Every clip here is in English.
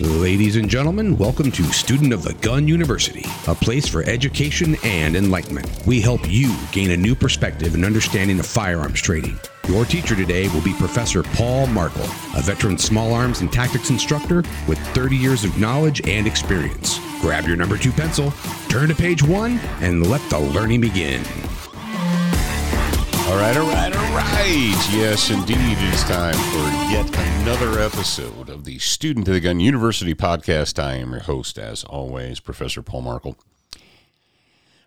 Ladies and gentlemen, welcome to Student of the Gun University, a place for education and enlightenment. We help you gain a new perspective and understanding of firearms training. Your teacher today will be Professor Paul Markel, a veteran small arms and tactics instructor with 30 years of knowledge and experience. Grab your number two pencil, turn to page one, and let the learning begin. All right, all right, all right. Yes, indeed, it is time for yet another episode of the Student of the Gun University podcast. I am your host, as always, Professor Paul Markel.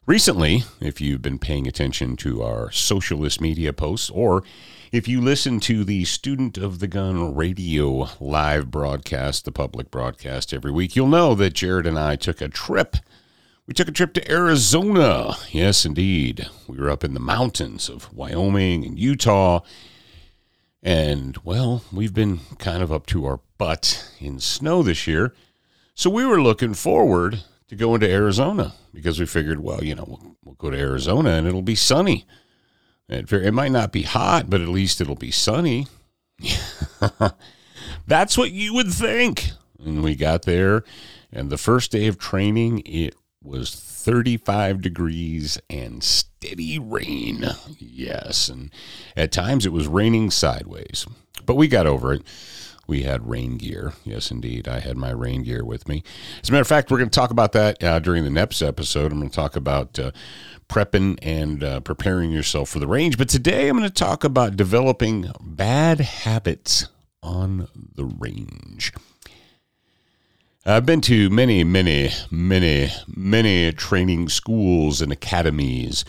Recently, if you've been paying attention to our socialist media posts, or if you listen to the Student of the Gun radio live broadcast, the public broadcast every week, you'll know that Jared and I took a trip we took a trip to Arizona. Yes, indeed. We were up in the mountains of Wyoming and Utah. And, well, we've been kind of up to our butt in snow this year. So we were looking forward to going to Arizona because we figured, well, you know, we'll, we'll go to Arizona and it'll be sunny. It, it might not be hot, but at least it'll be sunny. That's what you would think. And we got there, and the first day of training, it was 35 degrees and steady rain. Yes, and at times it was raining sideways, but we got over it. We had rain gear. Yes, indeed. I had my rain gear with me. As a matter of fact, we're going to talk about that uh, during the next episode. I'm going to talk about uh, prepping and uh, preparing yourself for the range. But today I'm going to talk about developing bad habits on the range. I've been to many, many, many, many training schools and academies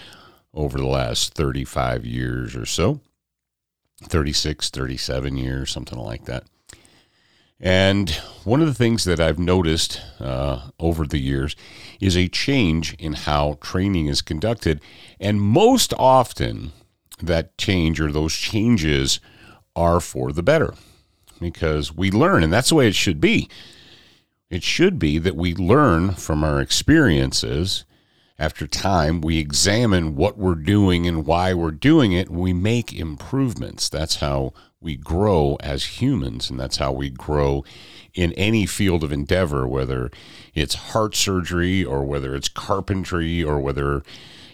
over the last 35 years or so 36, 37 years, something like that. And one of the things that I've noticed uh, over the years is a change in how training is conducted. And most often, that change or those changes are for the better because we learn, and that's the way it should be. It should be that we learn from our experiences. After time, we examine what we're doing and why we're doing it. We make improvements. That's how we grow as humans, and that's how we grow in any field of endeavor, whether it's heart surgery or whether it's carpentry or whether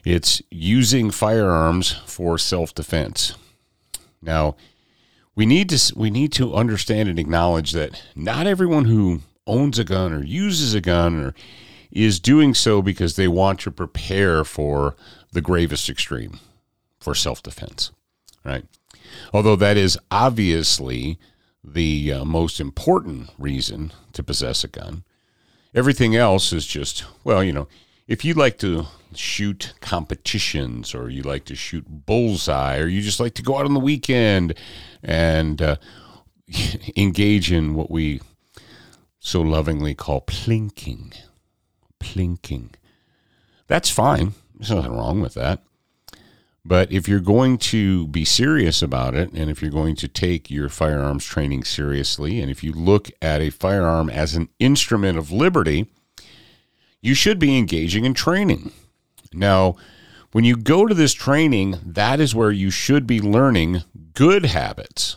it's using firearms for self defense. Now, we need to we need to understand and acknowledge that not everyone who owns a gun or uses a gun or is doing so because they want to prepare for the gravest extreme for self defense, right? Although that is obviously the uh, most important reason to possess a gun. Everything else is just, well, you know, if you like to shoot competitions or you like to shoot bullseye or you just like to go out on the weekend and uh, engage in what we so lovingly call plinking. Plinking. That's fine. There's nothing wrong with that. But if you're going to be serious about it, and if you're going to take your firearms training seriously, and if you look at a firearm as an instrument of liberty, you should be engaging in training. Now, when you go to this training, that is where you should be learning good habits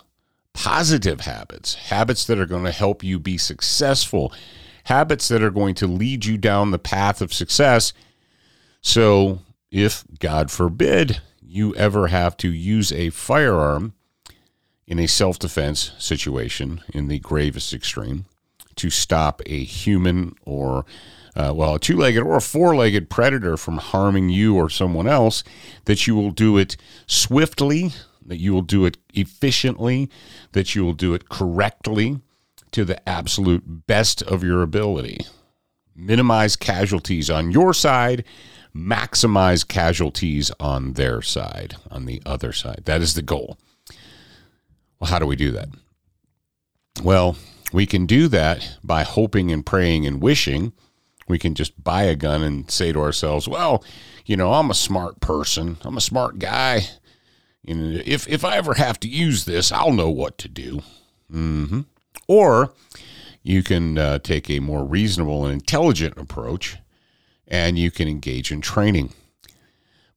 positive habits, habits that are going to help you be successful, habits that are going to lead you down the path of success. So, if God forbid you ever have to use a firearm in a self defense situation in the gravest extreme to stop a human or uh, well, a two legged or a four legged predator from harming you or someone else, that you will do it swiftly, that you will do it efficiently, that you will do it correctly to the absolute best of your ability. Minimize casualties on your side, maximize casualties on their side, on the other side. That is the goal. Well, how do we do that? Well, we can do that by hoping and praying and wishing. We can just buy a gun and say to ourselves, well, you know, I'm a smart person. I'm a smart guy. And if if I ever have to use this, I'll know what to do. Mm-hmm. Or you can uh, take a more reasonable and intelligent approach, and you can engage in training.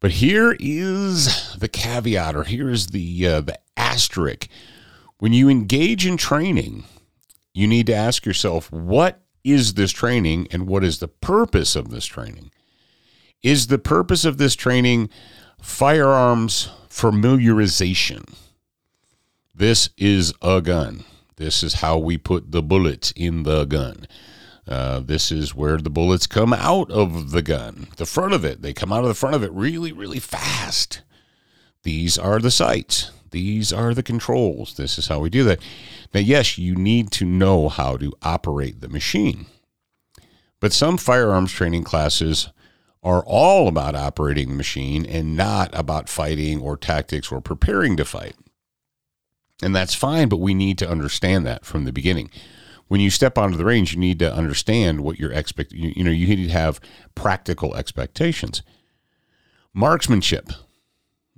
But here is the caveat, or here is the uh, the asterisk. When you engage in training, you need to ask yourself what is this training and what is the purpose of this training? Is the purpose of this training firearms familiarization? This is a gun. This is how we put the bullets in the gun. Uh, this is where the bullets come out of the gun, the front of it. They come out of the front of it really, really fast. These are the sights. These are the controls. This is how we do that. Now, yes, you need to know how to operate the machine. But some firearms training classes are all about operating the machine and not about fighting or tactics or preparing to fight. And that's fine, but we need to understand that from the beginning. When you step onto the range, you need to understand what your expect you, you know, you need to have practical expectations. Marksmanship.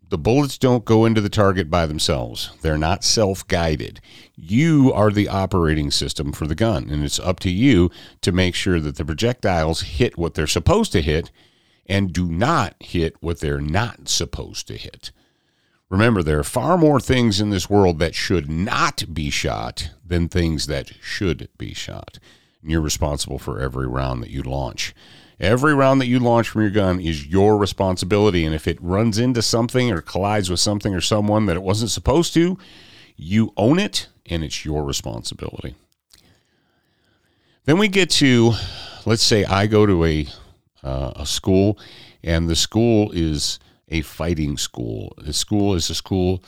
The bullets don't go into the target by themselves. They're not self-guided. You are the operating system for the gun, and it's up to you to make sure that the projectiles hit what they're supposed to hit and do not hit what they're not supposed to hit. Remember, there are far more things in this world that should not be shot than things that should be shot. And you're responsible for every round that you launch. Every round that you launch from your gun is your responsibility. And if it runs into something or collides with something or someone that it wasn't supposed to, you own it and it's your responsibility. Then we get to, let's say I go to a, uh, a school and the school is a fighting school. The school is a school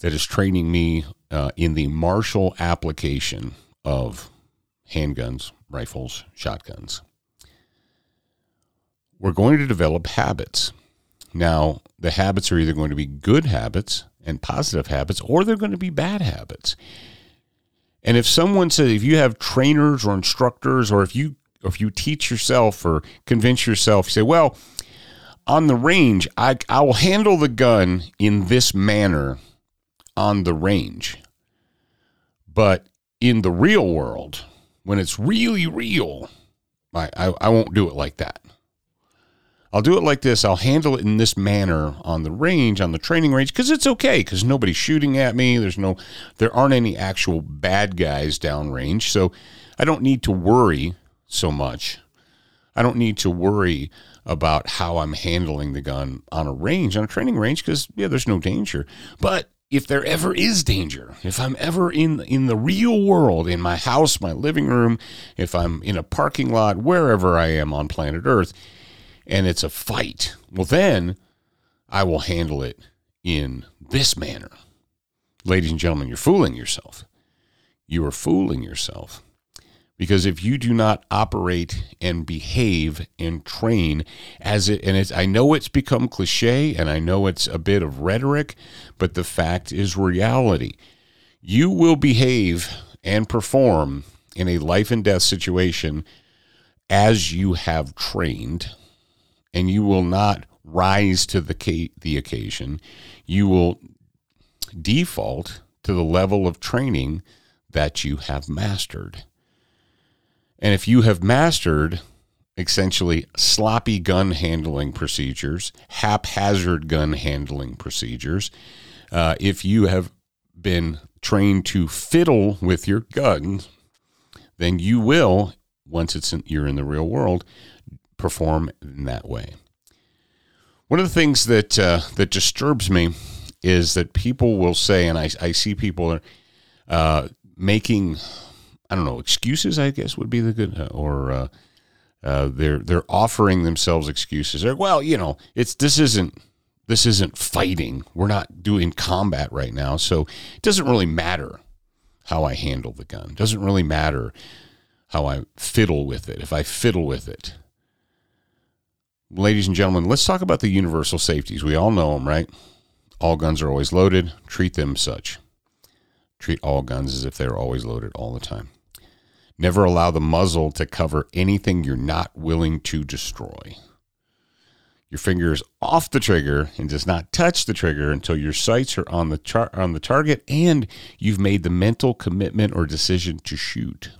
that is training me uh, in the martial application of handguns, rifles, shotguns. We're going to develop habits. Now, the habits are either going to be good habits and positive habits, or they're going to be bad habits. And if someone says, if you have trainers or instructors, or if you or if you teach yourself or convince yourself, you say, well, on the range, I, I will handle the gun in this manner on the range. But in the real world, when it's really real, I, I, I won't do it like that. I'll do it like this. I'll handle it in this manner on the range, on the training range, because it's okay. Because nobody's shooting at me. There's no, there aren't any actual bad guys downrange, so I don't need to worry so much. I don't need to worry about how I'm handling the gun on a range, on a training range, because yeah, there's no danger. But if there ever is danger, if I'm ever in in the real world, in my house, my living room, if I'm in a parking lot, wherever I am on planet Earth, and it's a fight, well then I will handle it in this manner. Ladies and gentlemen, you're fooling yourself. You are fooling yourself. Because if you do not operate and behave and train as it, and it's, I know it's become cliche and I know it's a bit of rhetoric, but the fact is reality. You will behave and perform in a life and death situation as you have trained, and you will not rise to the, the occasion. You will default to the level of training that you have mastered. And if you have mastered essentially sloppy gun handling procedures, haphazard gun handling procedures, uh, if you have been trained to fiddle with your gun, then you will, once it's in, you're in the real world, perform in that way. One of the things that uh, that disturbs me is that people will say, and I, I see people uh, making I don't know excuses. I guess would be the good uh, or uh, uh, they're they're offering themselves excuses. They're, well, you know, it's this isn't this isn't fighting. We're not doing combat right now, so it doesn't really matter how I handle the gun. It doesn't really matter how I fiddle with it. If I fiddle with it. Ladies and gentlemen, let's talk about the universal safeties. We all know them, right? All guns are always loaded. Treat them such. Treat all guns as if they're always loaded all the time. Never allow the muzzle to cover anything you're not willing to destroy. Your finger is off the trigger and does not touch the trigger until your sights are on the char- on the target and you've made the mental commitment or decision to shoot.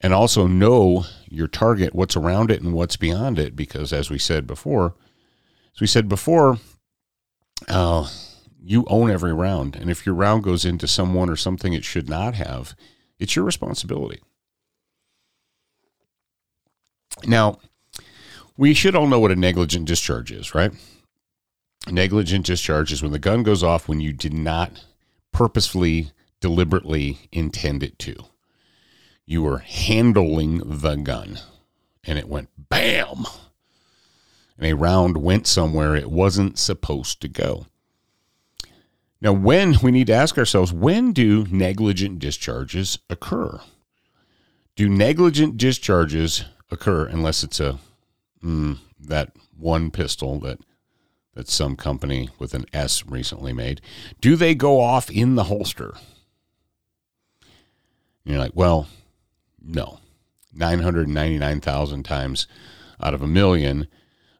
And also know your target, what's around it and what's beyond it, because as we said before, as we said before, uh, you own every round. And if your round goes into someone or something it should not have, it's your responsibility. Now, we should all know what a negligent discharge is, right? Negligent discharge is when the gun goes off when you did not purposefully, deliberately intend it to. You were handling the gun and it went bam. And a round went somewhere it wasn't supposed to go. Now, when we need to ask ourselves, when do negligent discharges occur? Do negligent discharges occur unless it's a mm, that one pistol that that some company with an S recently made? Do they go off in the holster? And you're like, well, no. 999,000 times out of a million,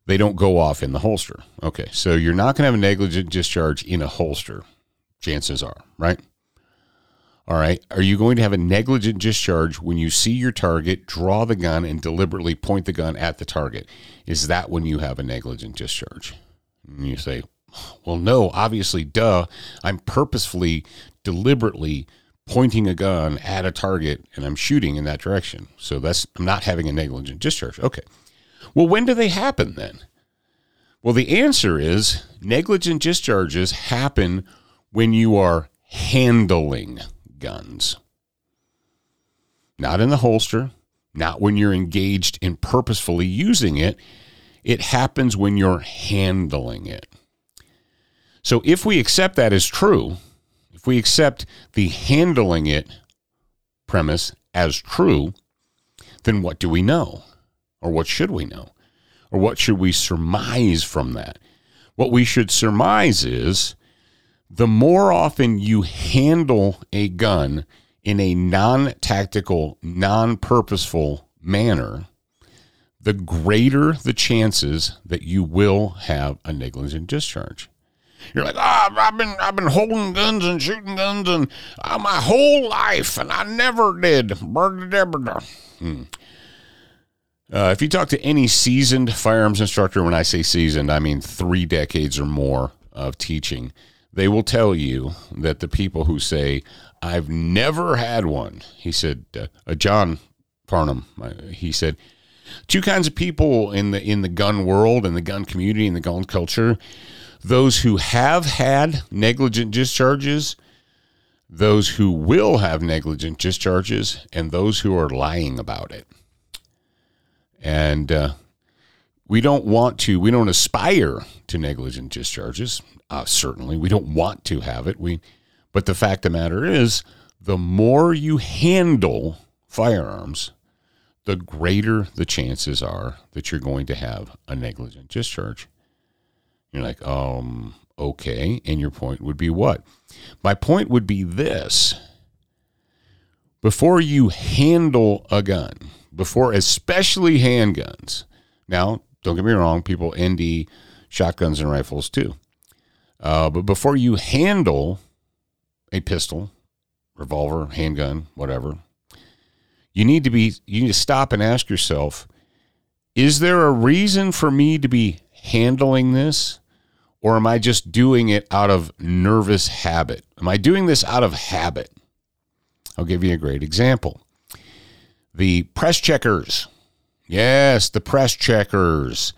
they don't go off in the holster. Okay, so you're not going to have a negligent discharge in a holster. Chances are, right? All right. Are you going to have a negligent discharge when you see your target, draw the gun, and deliberately point the gun at the target? Is that when you have a negligent discharge? And you say, well, no, obviously, duh. I'm purposefully, deliberately pointing a gun at a target and I'm shooting in that direction. So that's, I'm not having a negligent discharge. Okay. Well, when do they happen then? Well, the answer is negligent discharges happen when you are handling guns. Not in the holster, not when you're engaged in purposefully using it. It happens when you're handling it. So if we accept that as true, if we accept the handling it premise as true, then what do we know? Or what should we know? Or what should we surmise from that? What we should surmise is the more often you handle a gun in a non tactical, non purposeful manner, the greater the chances that you will have a negligent discharge. You're like, ah, oh, I've been I've been holding guns and shooting guns and uh, my whole life, and I never did. Hmm. Uh, if you talk to any seasoned firearms instructor, when I say seasoned, I mean three decades or more of teaching they will tell you that the people who say, I've never had one, he said, uh, uh, John Farnam, uh, he said, two kinds of people in the in the gun world and the gun community and the gun culture those who have had negligent discharges those who will have negligent discharges and those who are lying about it and uh, we don't want to we don't aspire to negligent discharges uh, certainly, we don't want to have it. We, but the fact of the matter is, the more you handle firearms, the greater the chances are that you're going to have a negligent discharge. You're like, um, okay. And your point would be what? My point would be this before you handle a gun, before especially handguns, now, don't get me wrong, people ND shotguns and rifles too. Uh, but before you handle a pistol, revolver, handgun, whatever, you need to be you need to stop and ask yourself, is there a reason for me to be handling this? Or am I just doing it out of nervous habit? Am I doing this out of habit? I'll give you a great example. The press checkers. Yes, the press checkers.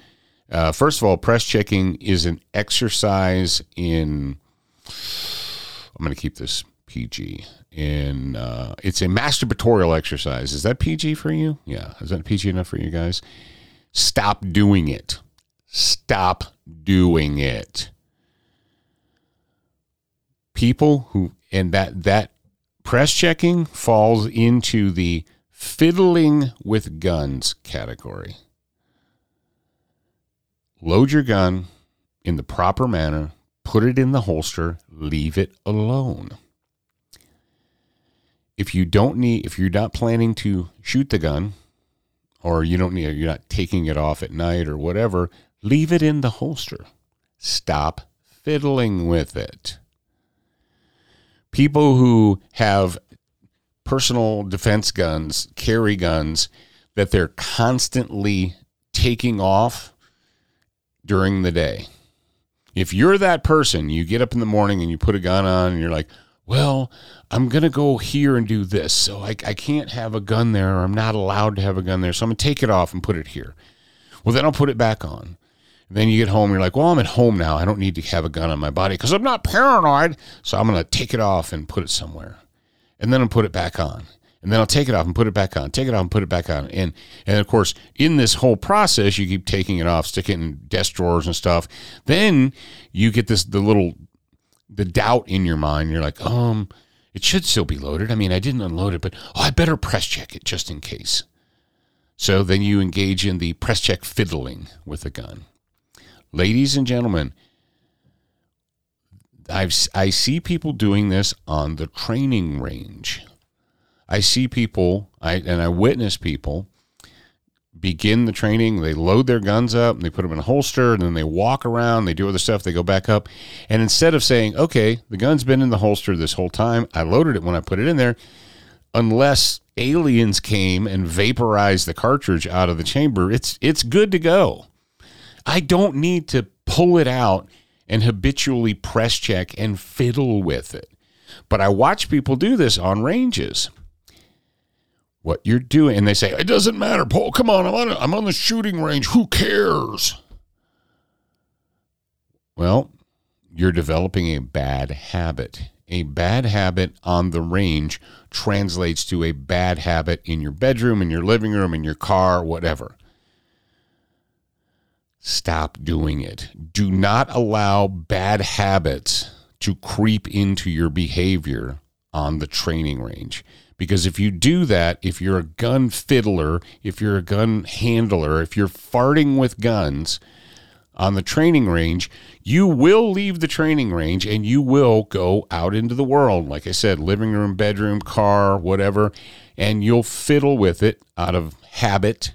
Uh, first of all, press checking is an exercise in. I'm going to keep this PG. In uh, it's a masturbatorial exercise. Is that PG for you? Yeah, is that PG enough for you guys? Stop doing it. Stop doing it. People who and that that press checking falls into the fiddling with guns category load your gun in the proper manner, put it in the holster, leave it alone. If you don't need, if you're not planning to shoot the gun, or you don't need, you're not taking it off at night or whatever, leave it in the holster. Stop fiddling with it. People who have personal defense guns, carry guns that they're constantly taking off during the day. If you're that person, you get up in the morning and you put a gun on and you're like, well, I'm going to go here and do this. So I, I can't have a gun there. Or I'm not allowed to have a gun there. So I'm going to take it off and put it here. Well, then I'll put it back on. And then you get home, you're like, well, I'm at home now. I don't need to have a gun on my body because I'm not paranoid. So I'm going to take it off and put it somewhere. And then I'll put it back on and then I'll take it off and put it back on, take it off and put it back on. And and of course, in this whole process, you keep taking it off, sticking it in desk drawers and stuff. Then you get this the little the doubt in your mind. You're like, um, it should still be loaded. I mean, I didn't unload it, but oh, I better press check it just in case. So then you engage in the press check fiddling with the gun. Ladies and gentlemen, I've I see people doing this on the training range I see people, I and I witness people begin the training. They load their guns up, and they put them in a holster, and then they walk around. They do other stuff. They go back up, and instead of saying, "Okay, the gun's been in the holster this whole time. I loaded it when I put it in there," unless aliens came and vaporized the cartridge out of the chamber, it's it's good to go. I don't need to pull it out and habitually press check and fiddle with it. But I watch people do this on ranges what you're doing. And they say, it doesn't matter, Paul. Come on, I'm on, I'm on the shooting range. Who cares? Well, you're developing a bad habit. A bad habit on the range translates to a bad habit in your bedroom, in your living room, in your car, whatever. Stop doing it. Do not allow bad habits to creep into your behavior on the training range. Because if you do that, if you're a gun fiddler, if you're a gun handler, if you're farting with guns on the training range, you will leave the training range and you will go out into the world. Like I said, living room, bedroom, car, whatever, and you'll fiddle with it out of habit,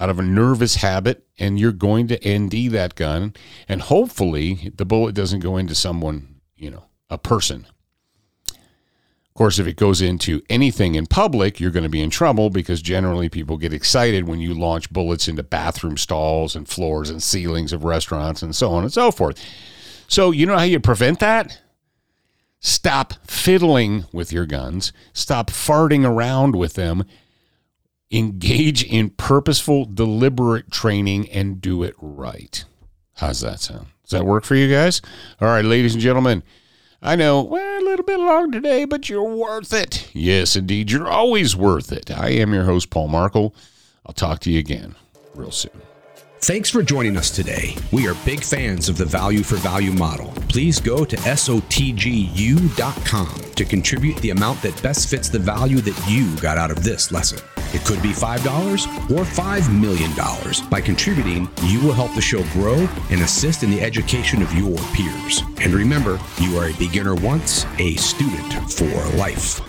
out of a nervous habit, and you're going to ND that gun. And hopefully the bullet doesn't go into someone, you know, a person Of course, if it goes into anything in public, you're going to be in trouble because generally people get excited when you launch bullets into bathroom stalls and floors and ceilings of restaurants and so on and so forth. So, you know how you prevent that? Stop fiddling with your guns, stop farting around with them. Engage in purposeful, deliberate training and do it right. How's that sound? Does that work for you guys? All right, ladies and gentlemen. I know, we're a little bit long today, but you're worth it. Yes, indeed, you're always worth it. I am your host, Paul Markel. I'll talk to you again real soon. Thanks for joining us today. We are big fans of the value for value model. Please go to SOTGU.com to contribute the amount that best fits the value that you got out of this lesson. It could be $5 or $5 million. By contributing, you will help the show grow and assist in the education of your peers. And remember, you are a beginner once, a student for life.